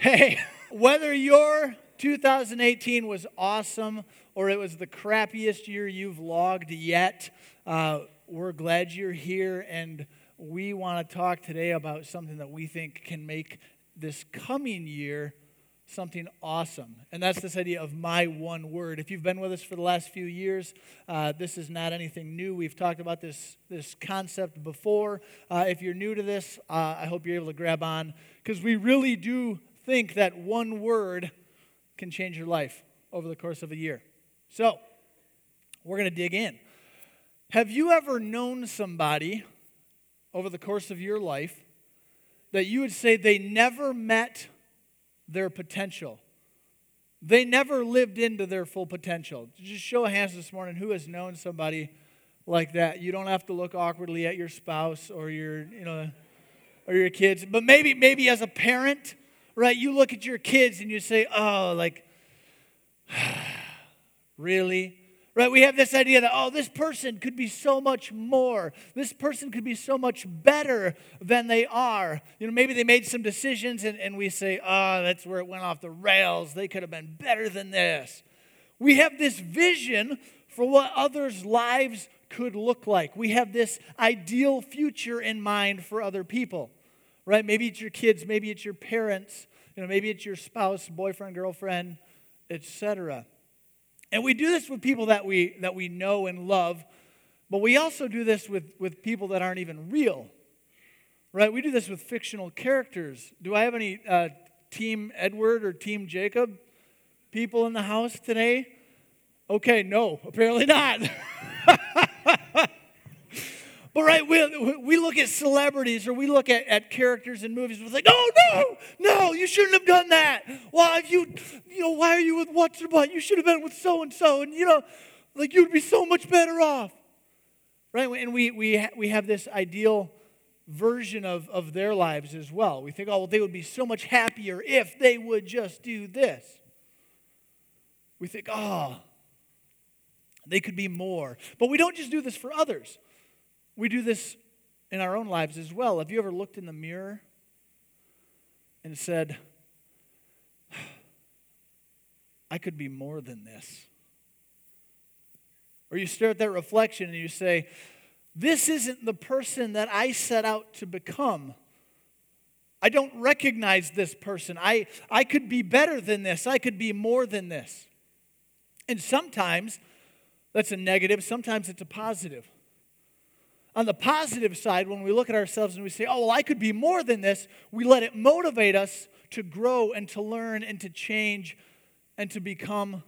Hey, whether your 2018 was awesome or it was the crappiest year you've logged yet, uh, we're glad you're here and we want to talk today about something that we think can make this coming year something awesome. And that's this idea of my one word. If you've been with us for the last few years, uh, this is not anything new. We've talked about this, this concept before. Uh, if you're new to this, uh, I hope you're able to grab on because we really do think that one word can change your life over the course of a year. So, we're going to dig in. Have you ever known somebody over the course of your life that you would say they never met their potential? They never lived into their full potential. Just show of hands this morning who has known somebody like that. You don't have to look awkwardly at your spouse or your, you know, or your kids, but maybe maybe as a parent, right? You look at your kids and you say, "Oh, like really?" Right? We have this idea that, oh, this person could be so much more. This person could be so much better than they are. You know, maybe they made some decisions and, and we say, oh, that's where it went off the rails. They could have been better than this. We have this vision for what others' lives could look like. We have this ideal future in mind for other people. Right? Maybe it's your kids, maybe it's your parents, you know, maybe it's your spouse, boyfriend, girlfriend, etc. And we do this with people that we, that we know and love, but we also do this with, with people that aren't even real. Right? We do this with fictional characters. Do I have any uh, Team Edward or Team Jacob people in the house today? Okay, no, apparently not. But right, we, we look at celebrities or we look at, at characters in movies. We're like, oh no, no, you shouldn't have done that. Why you, you know, why are you with what's your butt? You should have been with so and so, and you know, like you'd be so much better off, right? And we we we have this ideal version of of their lives as well. We think, oh, well, they would be so much happier if they would just do this. We think, oh, they could be more, but we don't just do this for others. We do this in our own lives as well. Have you ever looked in the mirror and said, I could be more than this? Or you stare at that reflection and you say, This isn't the person that I set out to become. I don't recognize this person. I, I could be better than this. I could be more than this. And sometimes that's a negative, sometimes it's a positive. On the positive side, when we look at ourselves and we say, oh, well, I could be more than this, we let it motivate us to grow and to learn and to change and to become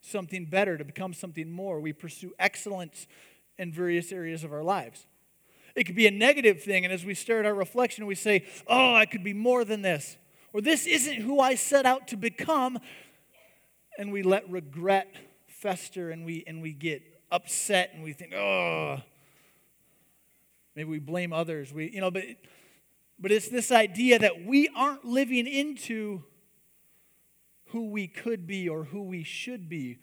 something better, to become something more. We pursue excellence in various areas of our lives. It could be a negative thing, and as we stare at our reflection, we say, oh, I could be more than this. Or this isn't who I set out to become. And we let regret fester and we, and we get upset and we think, oh, Maybe we blame others. We, you know, but, but it's this idea that we aren't living into who we could be or who we should be.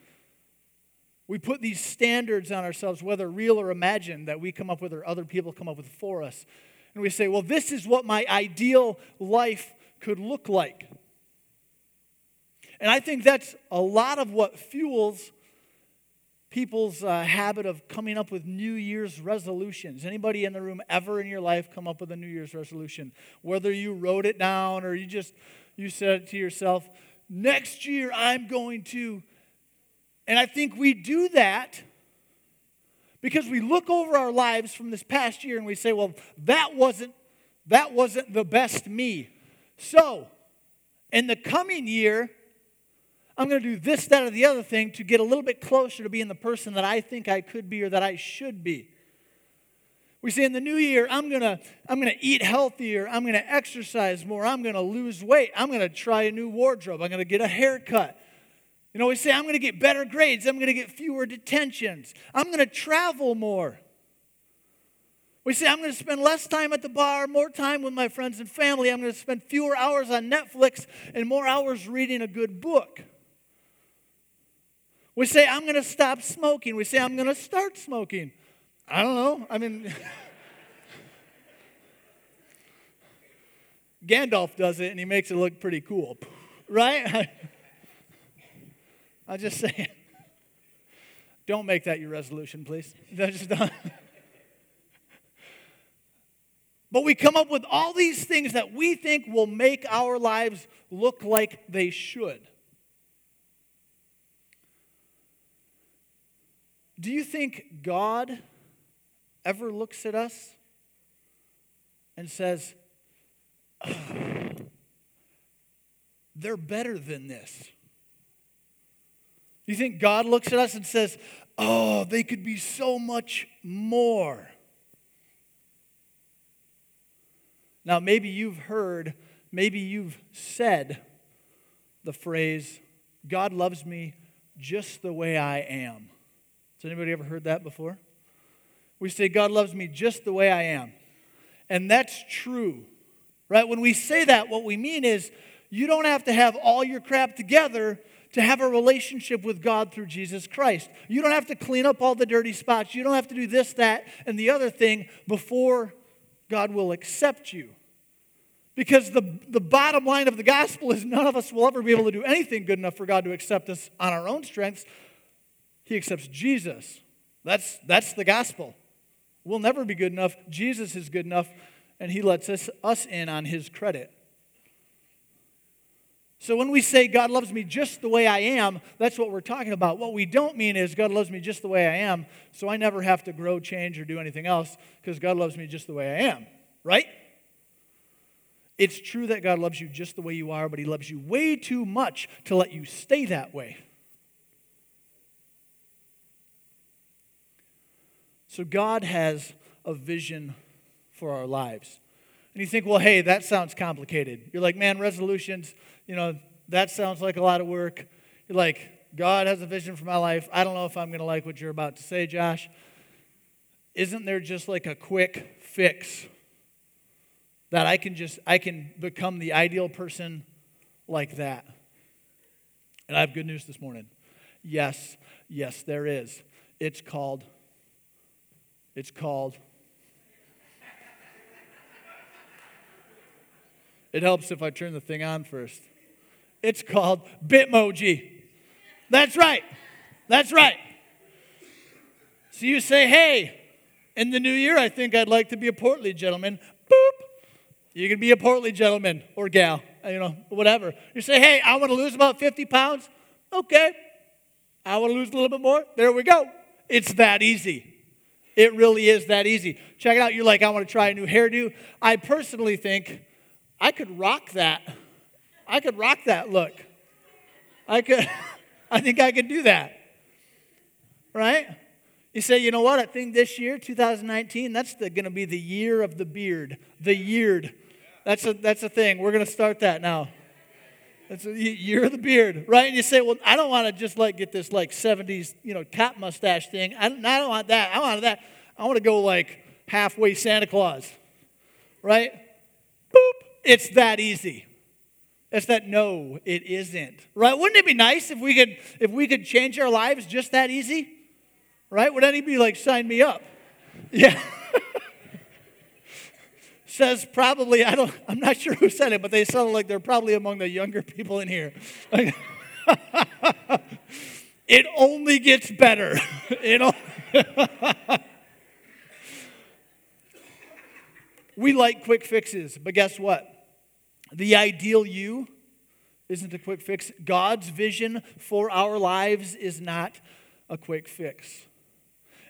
We put these standards on ourselves, whether real or imagined, that we come up with or other people come up with for us. And we say, well, this is what my ideal life could look like. And I think that's a lot of what fuels people's uh, habit of coming up with New Year's resolutions. Anybody in the room ever in your life come up with a New Year's resolution? Whether you wrote it down or you just you said it to yourself, next year I'm going to. And I think we do that because we look over our lives from this past year and we say, well, that wasn't that wasn't the best me. So, in the coming year, I'm going to do this, that, or the other thing to get a little bit closer to being the person that I think I could be or that I should be. We say in the new year, I'm going to I'm going to eat healthier, I'm going to exercise more, I'm going to lose weight, I'm going to try a new wardrobe, I'm going to get a haircut. You know, we say I'm going to get better grades, I'm going to get fewer detentions, I'm going to travel more. We say, I'm going to spend less time at the bar, more time with my friends and family. I'm going to spend fewer hours on Netflix and more hours reading a good book. We say, I'm going to stop smoking. We say, I'm going to start smoking. I don't know. I mean, Gandalf does it and he makes it look pretty cool, right? I'm just saying. Don't make that your resolution, please. That's Just don't. But we come up with all these things that we think will make our lives look like they should. Do you think God ever looks at us and says, they're better than this? Do you think God looks at us and says, oh, they could be so much more? Now, maybe you've heard, maybe you've said the phrase, God loves me just the way I am. Has anybody ever heard that before? We say, God loves me just the way I am. And that's true, right? When we say that, what we mean is you don't have to have all your crap together to have a relationship with God through Jesus Christ. You don't have to clean up all the dirty spots. You don't have to do this, that, and the other thing before God will accept you. Because the, the bottom line of the gospel is none of us will ever be able to do anything good enough for God to accept us on our own strengths. He accepts Jesus. That's, that's the gospel. We'll never be good enough. Jesus is good enough, and He lets us, us in on His credit. So when we say God loves me just the way I am, that's what we're talking about. What we don't mean is God loves me just the way I am, so I never have to grow, change, or do anything else because God loves me just the way I am, right? It's true that God loves you just the way you are, but He loves you way too much to let you stay that way. So God has a vision for our lives. And you think, well, hey, that sounds complicated. You're like, man, resolutions, you know, that sounds like a lot of work. You're like, God has a vision for my life. I don't know if I'm going to like what you're about to say, Josh. Isn't there just like a quick fix that I can just I can become the ideal person like that? And I have good news this morning. Yes, yes, there is. It's called it's called. It helps if I turn the thing on first. It's called Bitmoji. That's right. That's right. So you say, hey, in the new year, I think I'd like to be a portly gentleman. Boop. You can be a portly gentleman or gal, you know, whatever. You say, hey, I want to lose about 50 pounds. Okay. I want to lose a little bit more. There we go. It's that easy. It really is that easy. Check it out. You're like, I want to try a new hairdo. I personally think I could rock that. I could rock that look. I could, I think I could do that. Right? You say, you know what? I think this year, 2019, that's going to be the year of the beard. The yeared. That's a, that's a thing. We're going to start that now. That's a year of the beard, right? And you say, well, I don't want to just like get this like 70s, you know, cap mustache thing. I don't, I don't want that. I want that. I want to go like halfway Santa Claus, right? Boop. It's that easy. It's that no, it isn't. Right? Wouldn't it be nice if we could if we could change our lives just that easy? Right? Would anybody like sign me up? Yeah. says probably, I don't, I'm not sure who said it, but they sound like they're probably among the younger people in here. it only gets better. you know? we like quick fixes, but guess what? The ideal you isn't a quick fix. God's vision for our lives is not a quick fix.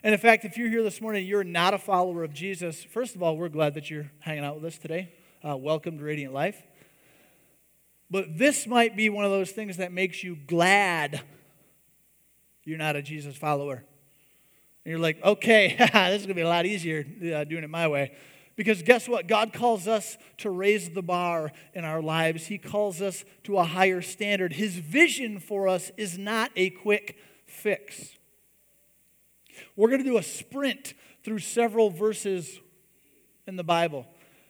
And in fact, if you're here this morning you're not a follower of Jesus, first of all, we're glad that you're hanging out with us today. Uh, welcome to Radiant Life. But this might be one of those things that makes you glad you're not a Jesus follower. And you're like, okay, this is going to be a lot easier uh, doing it my way. Because guess what? God calls us to raise the bar in our lives. He calls us to a higher standard. His vision for us is not a quick fix. We're going to do a sprint through several verses in the Bible.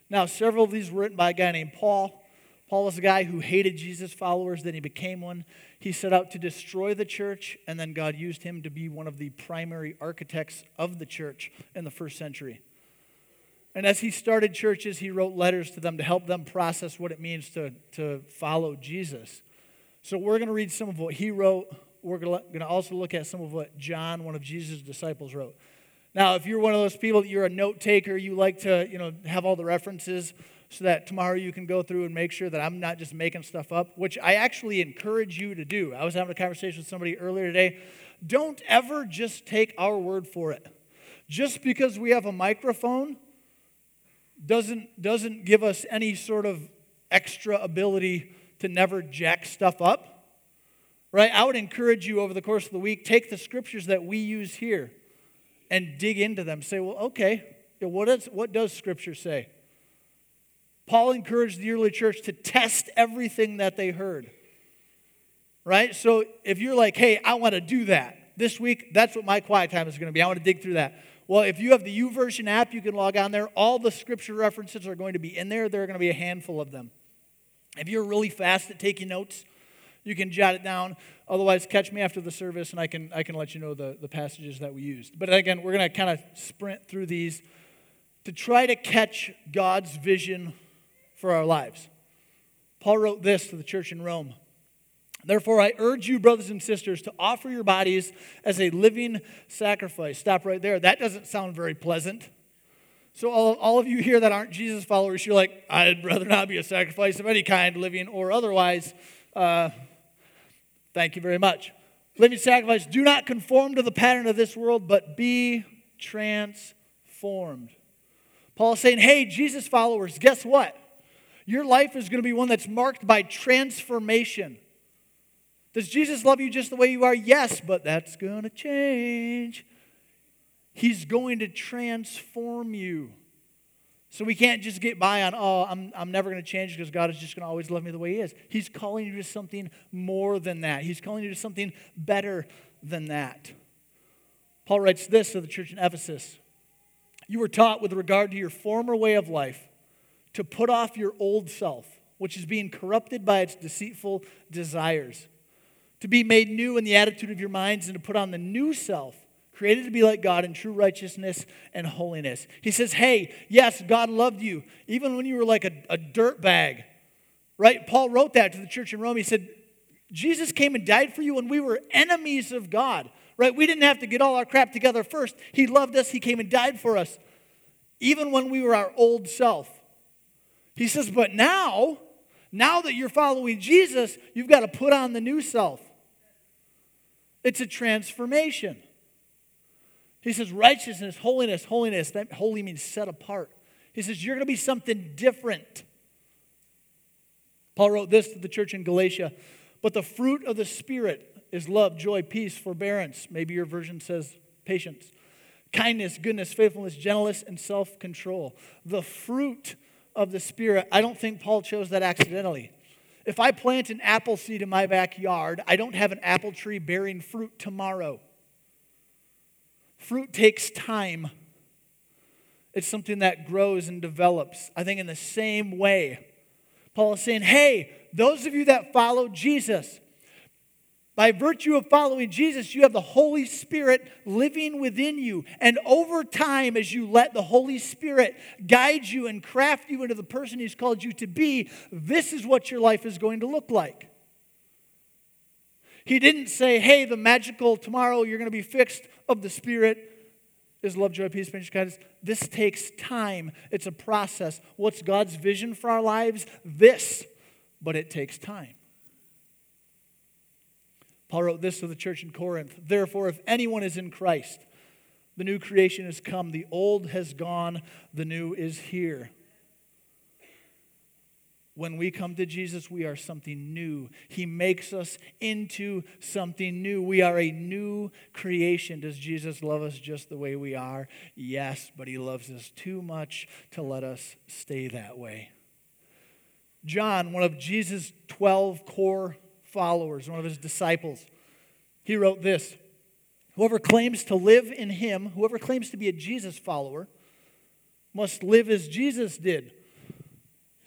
Now, several of these were written by a guy named Paul. Paul was a guy who hated Jesus' followers, then he became one. He set out to destroy the church, and then God used him to be one of the primary architects of the church in the first century. And as he started churches, he wrote letters to them to help them process what it means to, to follow Jesus. So we're going to read some of what he wrote. We're going to also look at some of what John, one of Jesus' disciples, wrote. Now, if you're one of those people that you're a note taker, you like to, you know, have all the references so that tomorrow you can go through and make sure that I'm not just making stuff up, which I actually encourage you to do. I was having a conversation with somebody earlier today. Don't ever just take our word for it. Just because we have a microphone doesn't, doesn't give us any sort of extra ability to never jack stuff up. Right? I would encourage you over the course of the week, take the scriptures that we use here and dig into them. Say, well, okay, what, is, what does scripture say? Paul encouraged the early church to test everything that they heard. Right? So if you're like, hey, I want to do that this week, that's what my quiet time is going to be. I want to dig through that. Well, if you have the YouVersion app, you can log on there. All the scripture references are going to be in there. There are going to be a handful of them. If you're really fast at taking notes, you can jot it down. Otherwise, catch me after the service and I can, I can let you know the, the passages that we used. But again, we're going to kind of sprint through these to try to catch God's vision for our lives. Paul wrote this to the church in Rome Therefore, I urge you, brothers and sisters, to offer your bodies as a living sacrifice. Stop right there. That doesn't sound very pleasant. So, all, all of you here that aren't Jesus followers, you're like, I'd rather not be a sacrifice of any kind, living or otherwise. Uh, thank you very much. Living sacrifice, do not conform to the pattern of this world, but be transformed. Paul's saying, hey, Jesus followers, guess what? Your life is going to be one that's marked by transformation. Does Jesus love you just the way you are? Yes, but that's going to change. He's going to transform you. So we can't just get by on, oh, I'm, I'm never going to change because God is just going to always love me the way He is. He's calling you to something more than that, He's calling you to something better than that. Paul writes this to the church in Ephesus You were taught with regard to your former way of life to put off your old self, which is being corrupted by its deceitful desires to be made new in the attitude of your minds, and to put on the new self, created to be like God in true righteousness and holiness. He says, Hey, yes, God loved you, even when you were like a, a dirt bag. Right? Paul wrote that to the church in Rome. He said, Jesus came and died for you when we were enemies of God. Right? We didn't have to get all our crap together first. He loved us, He came and died for us, even when we were our old self. He says, But now, now that you're following Jesus, you've got to put on the new self. It's a transformation. He says, righteousness, holiness, holiness. That holy means set apart. He says, you're going to be something different. Paul wrote this to the church in Galatia. But the fruit of the Spirit is love, joy, peace, forbearance. Maybe your version says patience, kindness, goodness, faithfulness, gentleness, and self control. The fruit of the Spirit, I don't think Paul chose that accidentally. If I plant an apple seed in my backyard, I don't have an apple tree bearing fruit tomorrow. Fruit takes time. It's something that grows and develops. I think in the same way, Paul is saying, hey, those of you that follow Jesus, by virtue of following Jesus, you have the Holy Spirit living within you. And over time, as you let the Holy Spirit guide you and craft you into the person He's called you to be, this is what your life is going to look like. He didn't say, hey, the magical tomorrow you're going to be fixed of the Spirit is love, joy, peace, patience, kindness. This takes time, it's a process. What's God's vision for our lives? This, but it takes time. Paul wrote this to the church in Corinth Therefore, if anyone is in Christ, the new creation has come, the old has gone, the new is here. When we come to Jesus, we are something new. He makes us into something new. We are a new creation. Does Jesus love us just the way we are? Yes, but He loves us too much to let us stay that way. John, one of Jesus' 12 core followers, one of his disciples. He wrote this Whoever claims to live in him, whoever claims to be a Jesus follower, must live as Jesus did.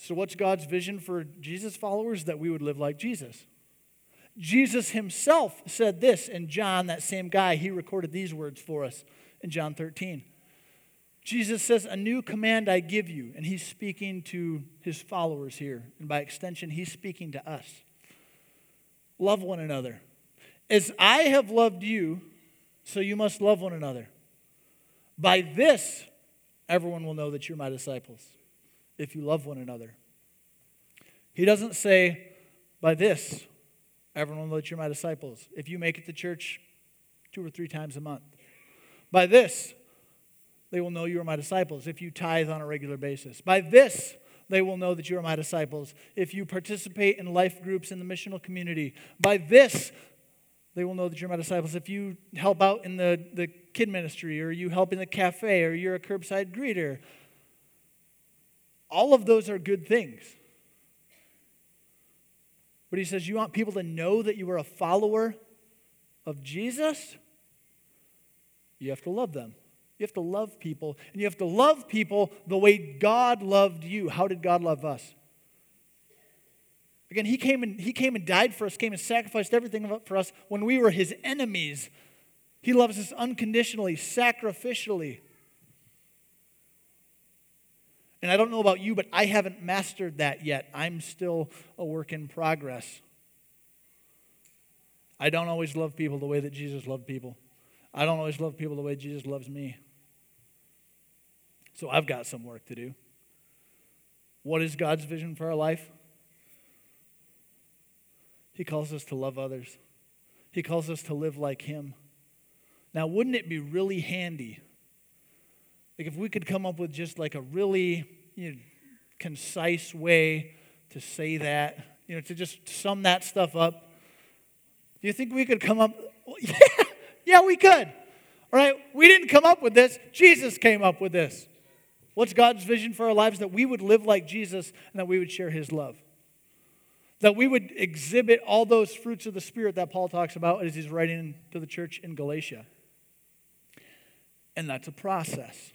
So, what's God's vision for Jesus followers? That we would live like Jesus. Jesus himself said this in John, that same guy, he recorded these words for us in John 13. Jesus says, A new command I give you. And he's speaking to his followers here. And by extension, he's speaking to us. Love one another. As I have loved you, so you must love one another. By this, everyone will know that you're my disciples, if you love one another. He doesn't say, By this, everyone will know that you're my disciples, if you make it to church two or three times a month. By this, they will know you are my disciples if you tithe on a regular basis. By this, they will know that you are my disciples if you participate in life groups in the missional community. By this, they will know that you're my disciples if you help out in the, the kid ministry or you help in the cafe or you're a curbside greeter. All of those are good things. But he says, You want people to know that you are a follower of Jesus? You have to love them. You have to love people, and you have to love people the way God loved you. How did God love us? Again, he came and he came and died for us, came and sacrificed everything for us when we were his enemies. He loves us unconditionally, sacrificially. And I don't know about you, but I haven't mastered that yet. I'm still a work in progress. I don't always love people the way that Jesus loved people. I don't always love people the way Jesus loves me. So I've got some work to do. What is God's vision for our life? He calls us to love others. He calls us to live like Him. Now, wouldn't it be really handy like if we could come up with just like a really you know, concise way to say that, you know, to just sum that stuff up? Do you think we could come up? Yeah, yeah, we could. All right, we didn't come up with this. Jesus came up with this. What's God's vision for our lives? That we would live like Jesus and that we would share his love. That we would exhibit all those fruits of the Spirit that Paul talks about as he's writing to the church in Galatia. And that's a process,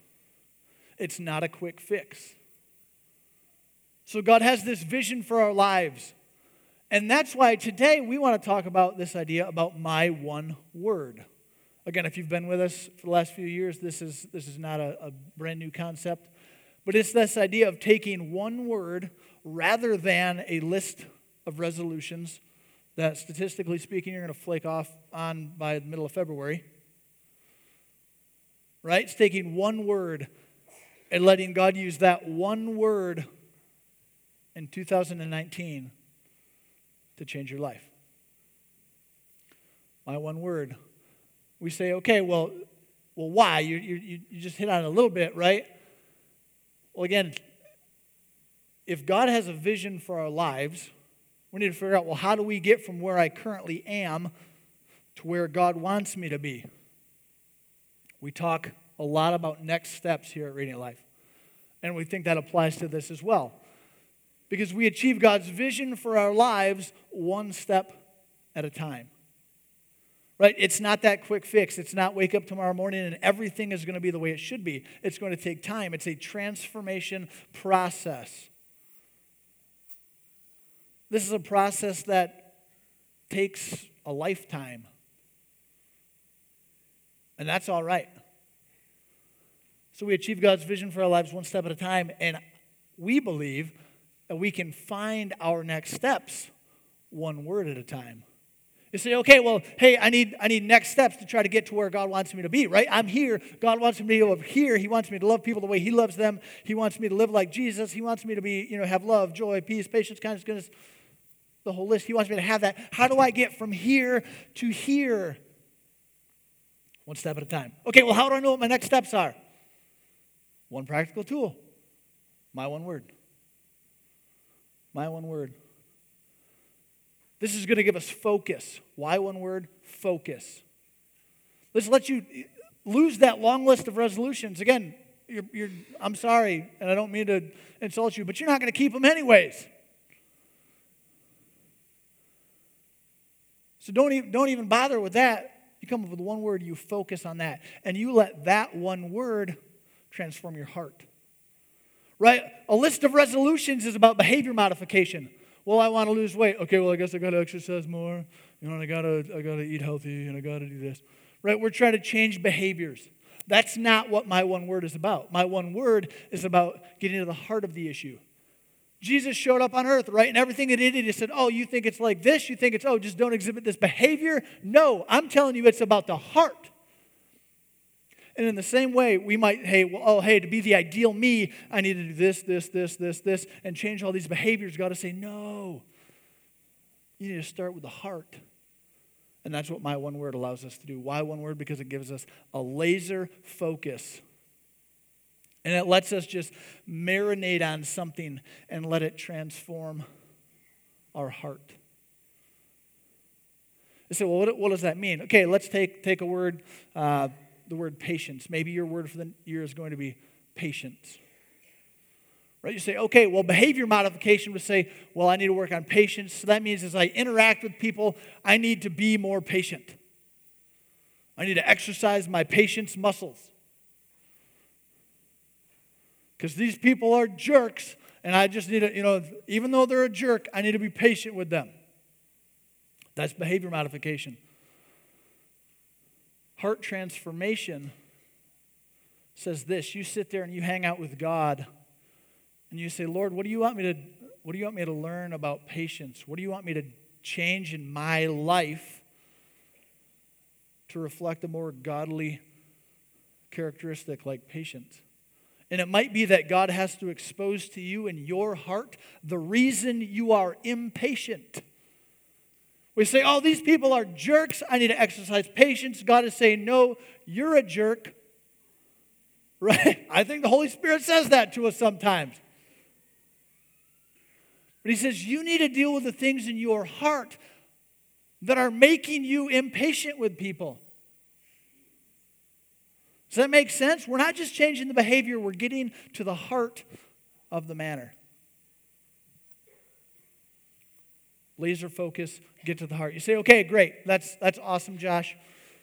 it's not a quick fix. So, God has this vision for our lives. And that's why today we want to talk about this idea about my one word. Again, if you've been with us for the last few years, this is, this is not a, a brand new concept. But it's this idea of taking one word rather than a list of resolutions that, statistically speaking, you're going to flake off on by the middle of February. Right? It's taking one word and letting God use that one word in 2019 to change your life. My one word. We say, okay, well, well, why? You, you, you just hit on it a little bit, right? Well, again, if God has a vision for our lives, we need to figure out well, how do we get from where I currently am to where God wants me to be? We talk a lot about next steps here at Radiant Life. And we think that applies to this as well. Because we achieve God's vision for our lives one step at a time. Right? It's not that quick fix. It's not wake up tomorrow morning and everything is going to be the way it should be. It's going to take time. It's a transformation process. This is a process that takes a lifetime. And that's all right. So we achieve God's vision for our lives one step at a time, and we believe that we can find our next steps one word at a time. You say, okay, well, hey, I need, I need next steps to try to get to where God wants me to be, right? I'm here. God wants me to be over here. He wants me to love people the way He loves them. He wants me to live like Jesus. He wants me to be, you know, have love, joy, peace, patience, kindness, goodness, the whole list. He wants me to have that. How do I get from here to here? One step at a time. Okay, well, how do I know what my next steps are? One practical tool my one word. My one word. This is going to give us focus. Why one word? Focus. Let's let you lose that long list of resolutions. Again, you're, you're, I'm sorry, and I don't mean to insult you, but you're not going to keep them anyways. So don't even, don't even bother with that. You come up with one word, you focus on that, and you let that one word transform your heart. Right? A list of resolutions is about behavior modification. Well, I want to lose weight. Okay, well, I guess I got to exercise more. You know, I got to I got to eat healthy and I got to do this. Right? We're trying to change behaviors. That's not what my one word is about. My one word is about getting to the heart of the issue. Jesus showed up on earth, right? And everything that he did, he said, Oh, you think it's like this? You think it's, oh, just don't exhibit this behavior? No, I'm telling you, it's about the heart. And in the same way, we might, hey, well, oh, hey, to be the ideal me, I need to do this, this, this, this, this, and change all these behaviors. God to say, no. You need to start with the heart. And that's what my one word allows us to do. Why one word? Because it gives us a laser focus. And it lets us just marinate on something and let it transform our heart. You say, well, what, what does that mean? Okay, let's take, take a word. Uh, the word patience. Maybe your word for the year is going to be patience. Right? You say, okay, well, behavior modification would say, well, I need to work on patience. So that means as I interact with people, I need to be more patient. I need to exercise my patience muscles. Because these people are jerks, and I just need to, you know, even though they're a jerk, I need to be patient with them. That's behavior modification. Heart transformation says this you sit there and you hang out with God and you say, Lord, what do you want me to what do you want me to learn about patience? What do you want me to change in my life to reflect a more godly characteristic like patience? And it might be that God has to expose to you in your heart the reason you are impatient. We say, oh, these people are jerks. I need to exercise patience. God is saying, no, you're a jerk. Right? I think the Holy Spirit says that to us sometimes. But He says, you need to deal with the things in your heart that are making you impatient with people. Does that make sense? We're not just changing the behavior, we're getting to the heart of the matter. Laser focus, get to the heart. You say, okay, great, that's, that's awesome, Josh.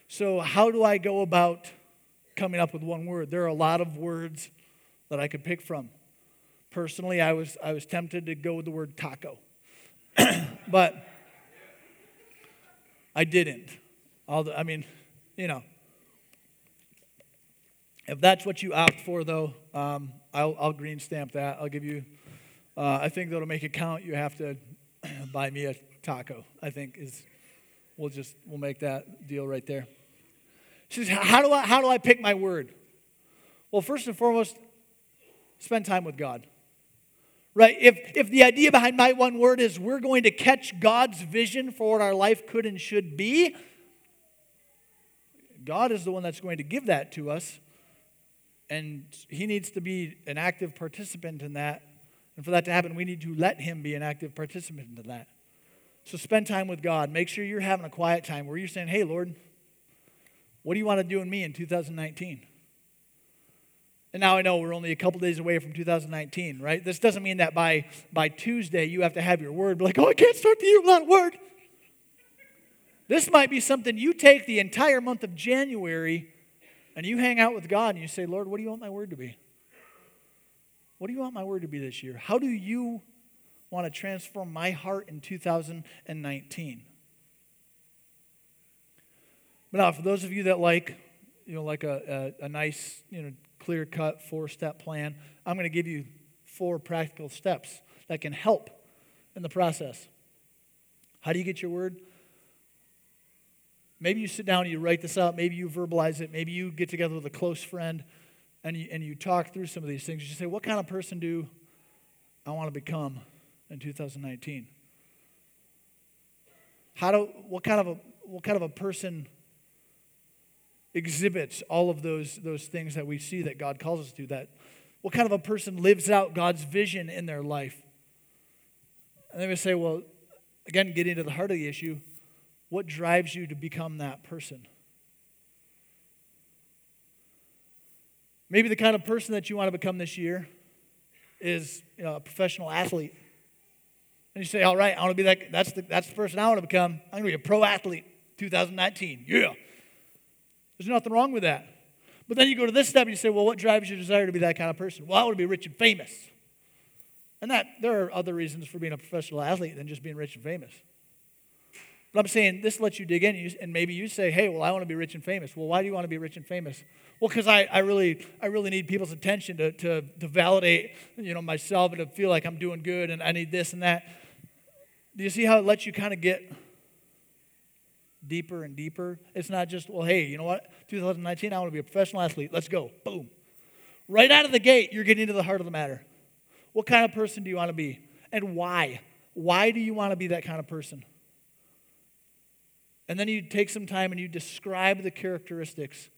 So, how do I go about coming up with one word? There are a lot of words that I could pick from. Personally, I was, I was tempted to go with the word taco, but I didn't. The, I mean, you know, if that's what you opt for, though, um, I'll, I'll, green stamp that. I'll give you, uh, I think that'll make it count. You have to buy me a taco, I think is, we'll just, we'll make that deal right there. She says, how do I, how do I pick my word? Well, first and foremost, spend time with God. Right? If, if the idea behind my one word is we're going to catch God's vision for what our life could and should be, God is the one that's going to give that to us. And He needs to be an active participant in that and for that to happen, we need to let Him be an active participant in that. So spend time with God. Make sure you're having a quiet time where you're saying, Hey, Lord, what do you want to do in me in 2019? And now I know we're only a couple days away from 2019, right? This doesn't mean that by, by Tuesday you have to have your word. Be like, oh, I can't start the year without a word. This might be something you take the entire month of January and you hang out with God and you say, Lord, what do you want my word to be? What do you want my word to be this year? How do you want to transform my heart in 2019? But now, for those of you that like, you know, like a, a, a nice, you know, clear cut four step plan, I'm going to give you four practical steps that can help in the process. How do you get your word? Maybe you sit down and you write this out. Maybe you verbalize it. Maybe you get together with a close friend and you, and you talk through some of these things, you say, what kind of person do I want to become in 2019? How do, what kind of a, what kind of a person exhibits all of those, those things that we see that God calls us to? That, what kind of a person lives out God's vision in their life? And then we say, well, again, getting to the heart of the issue, what drives you to become that person? Maybe the kind of person that you want to become this year is you know, a professional athlete. And you say, all right, I want to be that, that's the, that's the person I want to become. I'm going to be a pro athlete 2019. Yeah. There's nothing wrong with that. But then you go to this step and you say, well, what drives your desire to be that kind of person? Well, I want to be rich and famous. And that there are other reasons for being a professional athlete than just being rich and famous. But I'm saying this lets you dig in, and maybe you say, hey, well, I want to be rich and famous. Well, why do you want to be rich and famous? Well, because I, I, really, I really need people's attention to, to, to validate you know, myself and to feel like I'm doing good and I need this and that. Do you see how it lets you kind of get deeper and deeper? It's not just, well, hey, you know what? 2019, I want to be a professional athlete. Let's go. Boom. Right out of the gate, you're getting into the heart of the matter. What kind of person do you want to be? And why? Why do you want to be that kind of person? And then you take some time and you describe the characteristics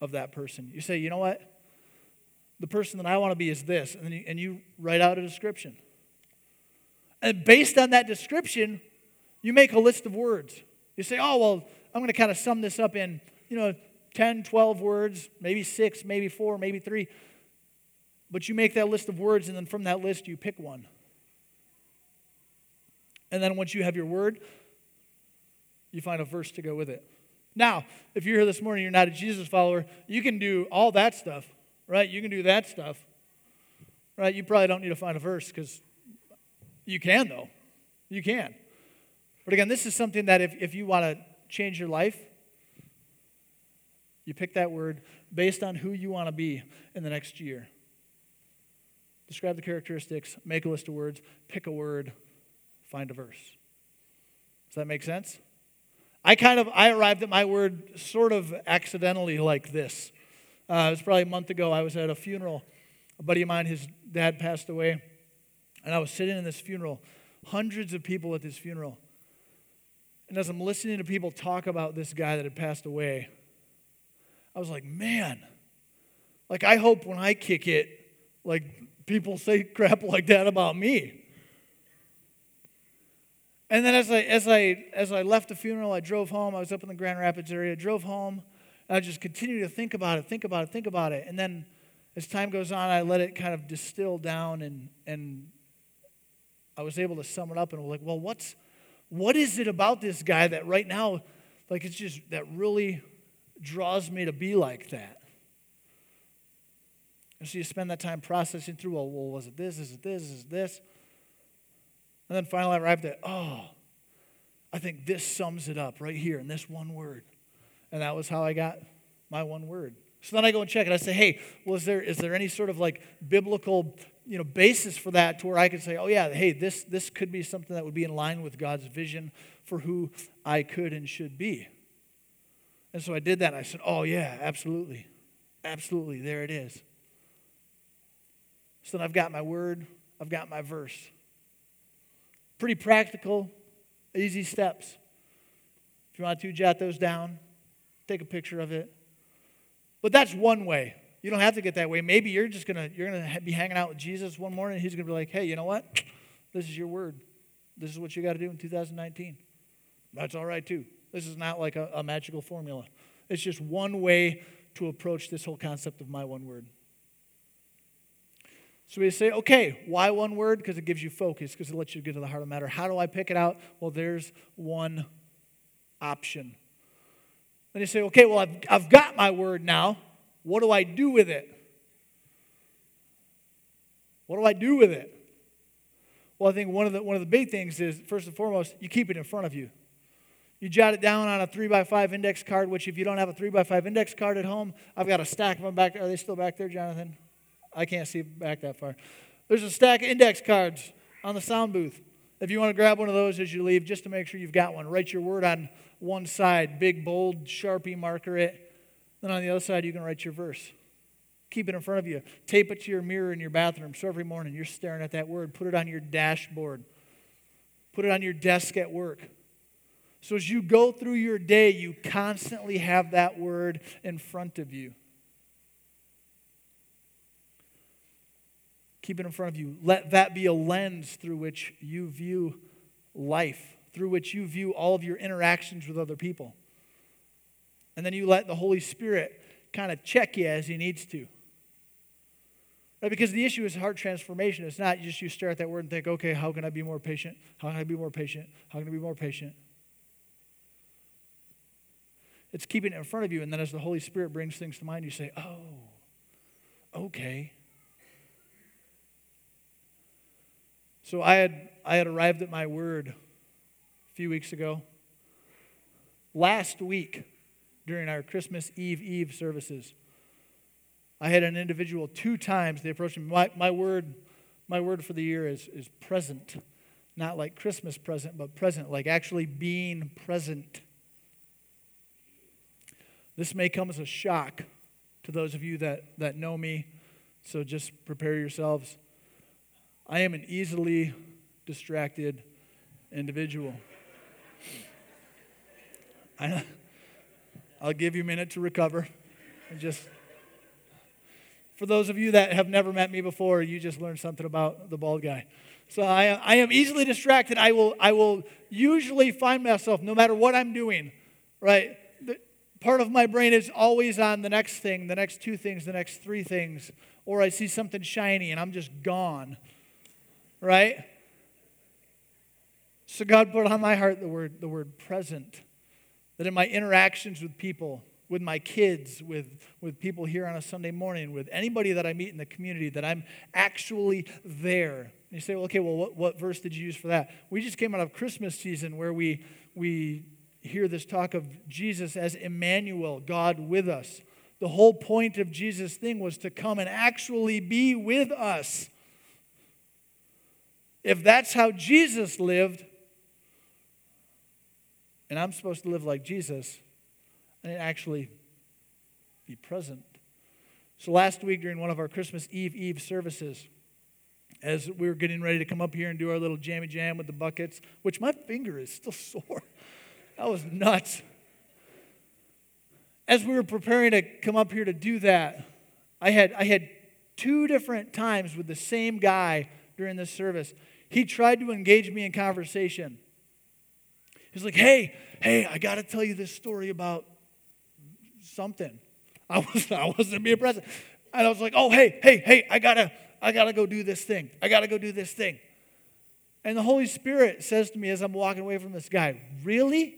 of that person. You say, you know what? The person that I want to be is this. And, you, and you write out a description. And based on that description, you make a list of words. You say, oh, well, I'm going to kind of sum this up in, you know, 10, 12 words, maybe six, maybe four, maybe three. But you make that list of words, and then from that list, you pick one. And then once you have your word, you find a verse to go with it. Now, if you're here this morning, you're not a Jesus follower, you can do all that stuff, right? You can do that stuff, right? You probably don't need to find a verse because you can, though. You can. But again, this is something that if, if you want to change your life, you pick that word based on who you want to be in the next year. Describe the characteristics, make a list of words, pick a word, find a verse. Does that make sense? I kind of I arrived at my word sort of accidentally like this. Uh, it was probably a month ago. I was at a funeral. A buddy of mine, his dad passed away, and I was sitting in this funeral. Hundreds of people at this funeral. And as I'm listening to people talk about this guy that had passed away, I was like, man, like I hope when I kick it, like people say crap like that about me. And then as I, as I, as I left the funeral, I drove home. I was up in the Grand Rapids area, I drove home, I just continued to think about it, think about it, think about it. And then as time goes on, I let it kind of distill down and, and I was able to sum it up and was like, well, what's, what is it about this guy that right now, like it's just, that really draws me to be like that? And so you spend that time processing through, well, well was it this, is it this, is it this? And then finally I arrived at, oh, I think this sums it up right here in this one word. And that was how I got my one word. So then I go and check it. I say, hey, well, is there, is there any sort of like biblical you know, basis for that to where I could say, oh, yeah, hey, this, this could be something that would be in line with God's vision for who I could and should be. And so I did that. I said, oh, yeah, absolutely. Absolutely. There it is. So then I've got my word, I've got my verse. Pretty practical, easy steps. If you want to, jot those down, take a picture of it. But that's one way. You don't have to get that way. Maybe you're just gonna you're gonna be hanging out with Jesus one morning, he's gonna be like, "Hey, you know what? This is your word. This is what you got to do in 2019." That's all right too. This is not like a, a magical formula. It's just one way to approach this whole concept of my one word. So we say, okay, why one word? Because it gives you focus, because it lets you get to the heart of the matter. How do I pick it out? Well, there's one option. Then you say, okay, well, I've, I've got my word now. What do I do with it? What do I do with it? Well, I think one of the, one of the big things is, first and foremost, you keep it in front of you. You jot it down on a 3 by 5 index card, which if you don't have a 3 by 5 index card at home, I've got a stack of them back there. Are they still back there, Jonathan? I can't see back that far. There's a stack of index cards on the sound booth. If you want to grab one of those as you leave, just to make sure you've got one, write your word on one side, big, bold, Sharpie marker it. Then on the other side, you can write your verse. Keep it in front of you. Tape it to your mirror in your bathroom. So every morning you're staring at that word. Put it on your dashboard. Put it on your desk at work. So as you go through your day, you constantly have that word in front of you. Keep it in front of you. Let that be a lens through which you view life, through which you view all of your interactions with other people. And then you let the Holy Spirit kind of check you as He needs to. Right? Because the issue is heart transformation. It's not just you stare at that word and think, okay, how can I be more patient? How can I be more patient? How can I be more patient? It's keeping it in front of you, and then as the Holy Spirit brings things to mind, you say, oh, okay. So I had, I had arrived at my word a few weeks ago. Last week, during our Christmas Eve Eve services, I had an individual two times they approached me. My, my word, my word for the year is, is present. Not like Christmas present, but present, like actually being present. This may come as a shock to those of you that, that know me, so just prepare yourselves. I am an easily distracted individual. I, I'll give you a minute to recover. And just for those of you that have never met me before, you just learned something about the bald guy. So I, I am easily distracted. I will, I will usually find myself, no matter what I'm doing, right? The, part of my brain is always on the next thing, the next two things, the next three things, or I see something shiny and I'm just gone, right? So God put on my heart the word, the word present, that in my interactions with people, with my kids, with, with people here on a Sunday morning, with anybody that I meet in the community, that I'm actually there. And you say, well, okay, well, what, what verse did you use for that? We just came out of Christmas season where we, we hear this talk of Jesus as Emmanuel, God with us. The whole point of Jesus' thing was to come and actually be with us. If that's how Jesus lived, and I'm supposed to live like Jesus, and actually be present. So last week during one of our Christmas Eve Eve services, as we were getting ready to come up here and do our little jammy jam with the buckets, which my finger is still sore. That was nuts. As we were preparing to come up here to do that, I had, I had two different times with the same guy during this service. He tried to engage me in conversation. He's like, hey, hey, I got to tell you this story about something. I was I wasn't being present. And I was like, oh hey, hey, hey, I gotta, I gotta go do this thing. I gotta go do this thing. And the Holy Spirit says to me as I'm walking away from this guy, Really?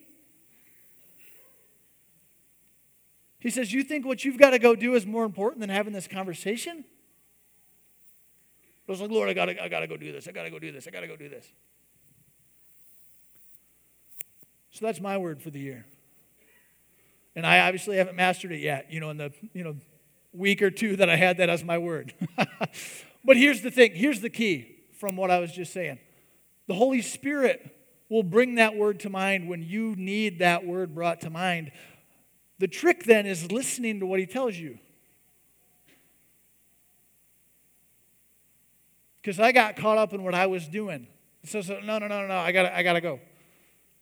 He says, You think what you've got to go do is more important than having this conversation? I was like, Lord, I gotta, I gotta go do this. I gotta go do this. I gotta go do this. So that's my word for the year. And I obviously haven't mastered it yet, you know, in the, you know, week or two that I had that as my word. but here's the thing, here's the key from what I was just saying. The Holy Spirit will bring that word to mind when you need that word brought to mind. The trick then is listening to what he tells you. Because I got caught up in what I was doing. So, so no, no, no, no, I gotta, I gotta go.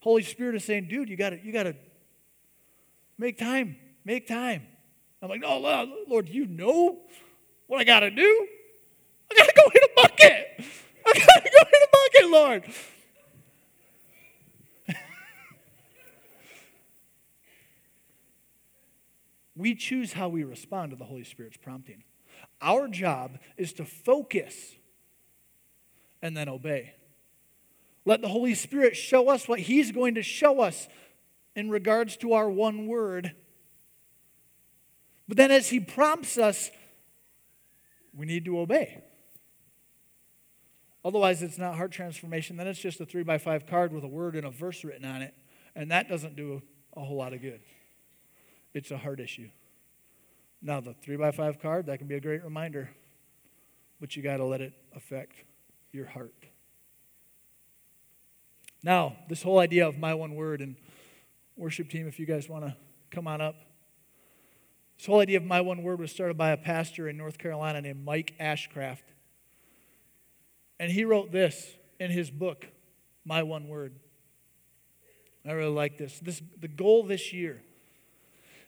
Holy Spirit is saying, dude, you gotta, you gotta Make time. Make time. I'm like, no, Lord, you know what I got to do? I got to go hit a bucket. I got to go hit a bucket, Lord. we choose how we respond to the Holy Spirit's prompting. Our job is to focus and then obey. Let the Holy Spirit show us what He's going to show us in regards to our one word. But then, as he prompts us, we need to obey. Otherwise, it's not heart transformation. Then it's just a three by five card with a word and a verse written on it. And that doesn't do a whole lot of good. It's a heart issue. Now, the three by five card, that can be a great reminder, but you got to let it affect your heart. Now, this whole idea of my one word and Worship team, if you guys want to come on up. This whole idea of my one word was started by a pastor in North Carolina named Mike Ashcraft. And he wrote this in his book, My One Word. I really like this. this. The goal this year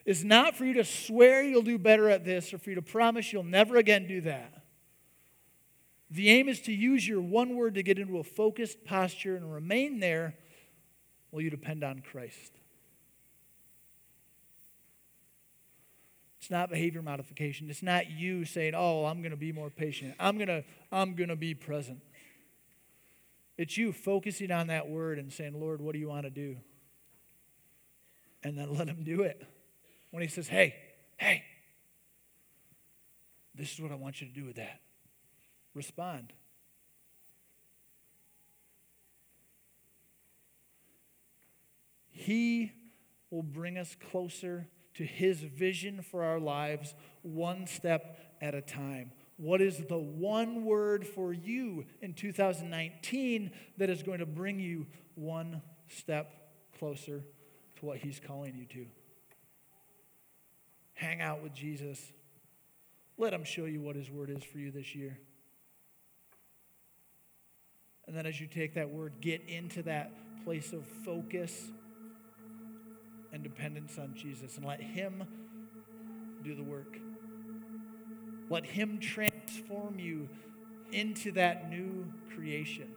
is not for you to swear you'll do better at this or for you to promise you'll never again do that. The aim is to use your one word to get into a focused posture and remain there while you depend on Christ. It's not behavior modification. It's not you saying, "Oh, I'm going to be more patient. I'm going to I'm going to be present." It's you focusing on that word and saying, "Lord, what do you want to do?" And then let him do it. When he says, "Hey, hey, this is what I want you to do with that." Respond. He will bring us closer to His vision for our lives, one step at a time. What is the one word for you in 2019 that is going to bring you one step closer to what He's calling you to? Hang out with Jesus. Let Him show you what His word is for you this year. And then as you take that word, get into that place of focus and dependence on Jesus and let Him do the work. Let Him transform you into that new creation.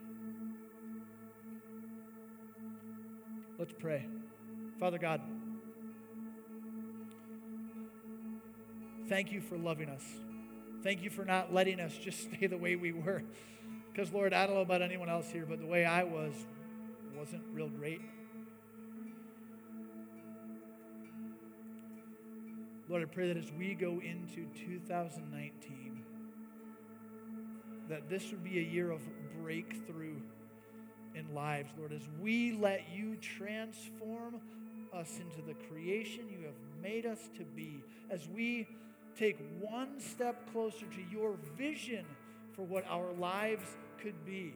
Let's pray. Father God, thank you for loving us. Thank you for not letting us just stay the way we were. Because, Lord, I don't know about anyone else here, but the way I was wasn't real great. Lord, I pray that as we go into 2019, that this would be a year of breakthrough in lives, Lord, as we let you transform us into the creation you have made us to be, as we take one step closer to your vision for what our lives could be.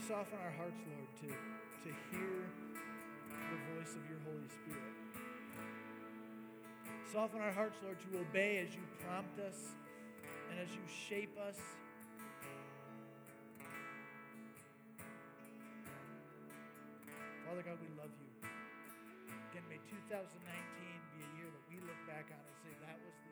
Soften our hearts, Lord, to, to hear the voice of your Holy Spirit. Soften our hearts, Lord, to obey as you prompt us and as you shape us. Father God, we love you. Again, may 2019 be a year that we look back on and say that was the.